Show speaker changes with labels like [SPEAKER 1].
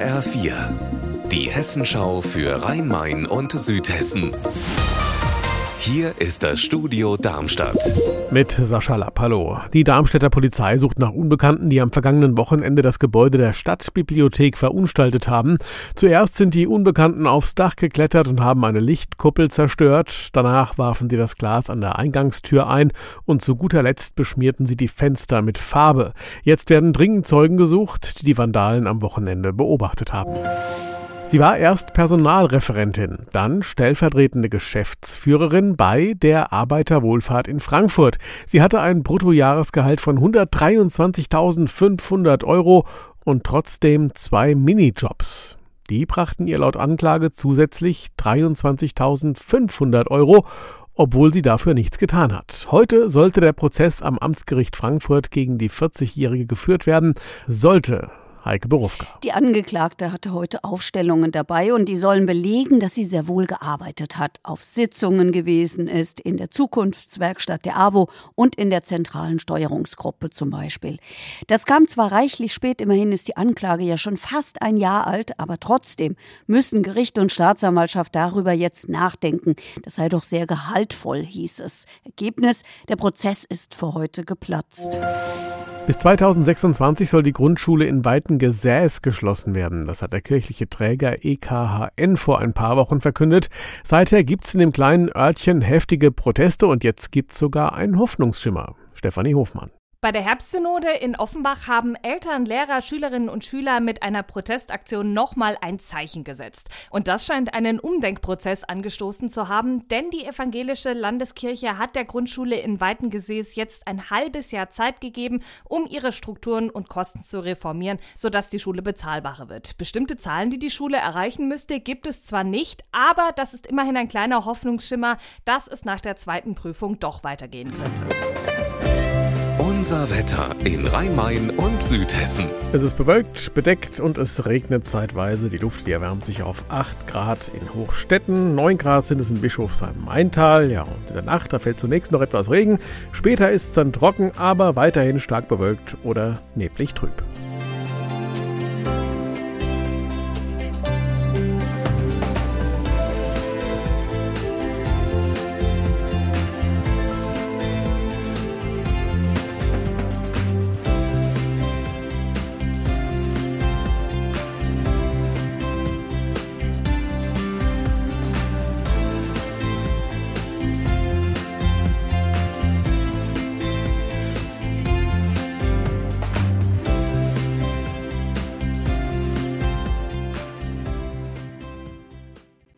[SPEAKER 1] HR4, die Hessenschau für Rhein-Main und Südhessen. Hier ist das Studio Darmstadt.
[SPEAKER 2] Mit Sascha Lapp, hallo. Die Darmstädter Polizei sucht nach Unbekannten, die am vergangenen Wochenende das Gebäude der Stadtbibliothek verunstaltet haben. Zuerst sind die Unbekannten aufs Dach geklettert und haben eine Lichtkuppel zerstört. Danach warfen sie das Glas an der Eingangstür ein und zu guter Letzt beschmierten sie die Fenster mit Farbe. Jetzt werden dringend Zeugen gesucht, die die Vandalen am Wochenende beobachtet haben. Sie war erst Personalreferentin, dann stellvertretende Geschäftsführerin bei der Arbeiterwohlfahrt in Frankfurt. Sie hatte ein Bruttojahresgehalt von 123.500 Euro und trotzdem zwei Minijobs. Die brachten ihr laut Anklage zusätzlich 23.500 Euro obwohl sie dafür nichts getan hat. Heute sollte der Prozess am Amtsgericht Frankfurt gegen die 40-Jährige geführt werden, sollte Heike Berufka.
[SPEAKER 3] Die Angeklagte hatte heute Aufstellungen dabei und die sollen belegen, dass sie sehr wohl gearbeitet hat, auf Sitzungen gewesen ist, in der Zukunftswerkstatt der AWO und in der zentralen Steuerungsgruppe zum Beispiel. Das kam zwar reichlich spät, immerhin ist die Anklage ja schon fast ein Jahr alt, aber trotzdem müssen Gericht und Staatsanwaltschaft darüber jetzt nachdenken. Das sei doch sehr gehaltvoll, hieß es. Ergebnis, der Prozess ist für heute geplatzt.
[SPEAKER 2] Bis 2026 soll die Grundschule in Weitengesäß geschlossen werden. Das hat der kirchliche Träger EKHN vor ein paar Wochen verkündet. Seither gibt's in dem kleinen Örtchen heftige Proteste und jetzt gibt's sogar einen Hoffnungsschimmer. Stefanie Hofmann.
[SPEAKER 4] Bei der Herbstsynode in Offenbach haben Eltern, Lehrer, Schülerinnen und Schüler mit einer Protestaktion nochmal ein Zeichen gesetzt. Und das scheint einen Umdenkprozess angestoßen zu haben, denn die evangelische Landeskirche hat der Grundschule in Weitengesäß jetzt ein halbes Jahr Zeit gegeben, um ihre Strukturen und Kosten zu reformieren, sodass die Schule bezahlbarer wird. Bestimmte Zahlen, die die Schule erreichen müsste, gibt es zwar nicht, aber das ist immerhin ein kleiner Hoffnungsschimmer, dass es nach der zweiten Prüfung doch weitergehen könnte.
[SPEAKER 1] Unser Wetter in Rhein-Main und Südhessen.
[SPEAKER 2] Es ist bewölkt, bedeckt und es regnet zeitweise. Die Luft die erwärmt sich auf 8 Grad in Hochstetten. 9 Grad sind es in Bischofsheim-Maintal. Ja, und in der Nacht, da fällt zunächst noch etwas Regen. Später ist es dann trocken, aber weiterhin stark bewölkt oder neblig trüb.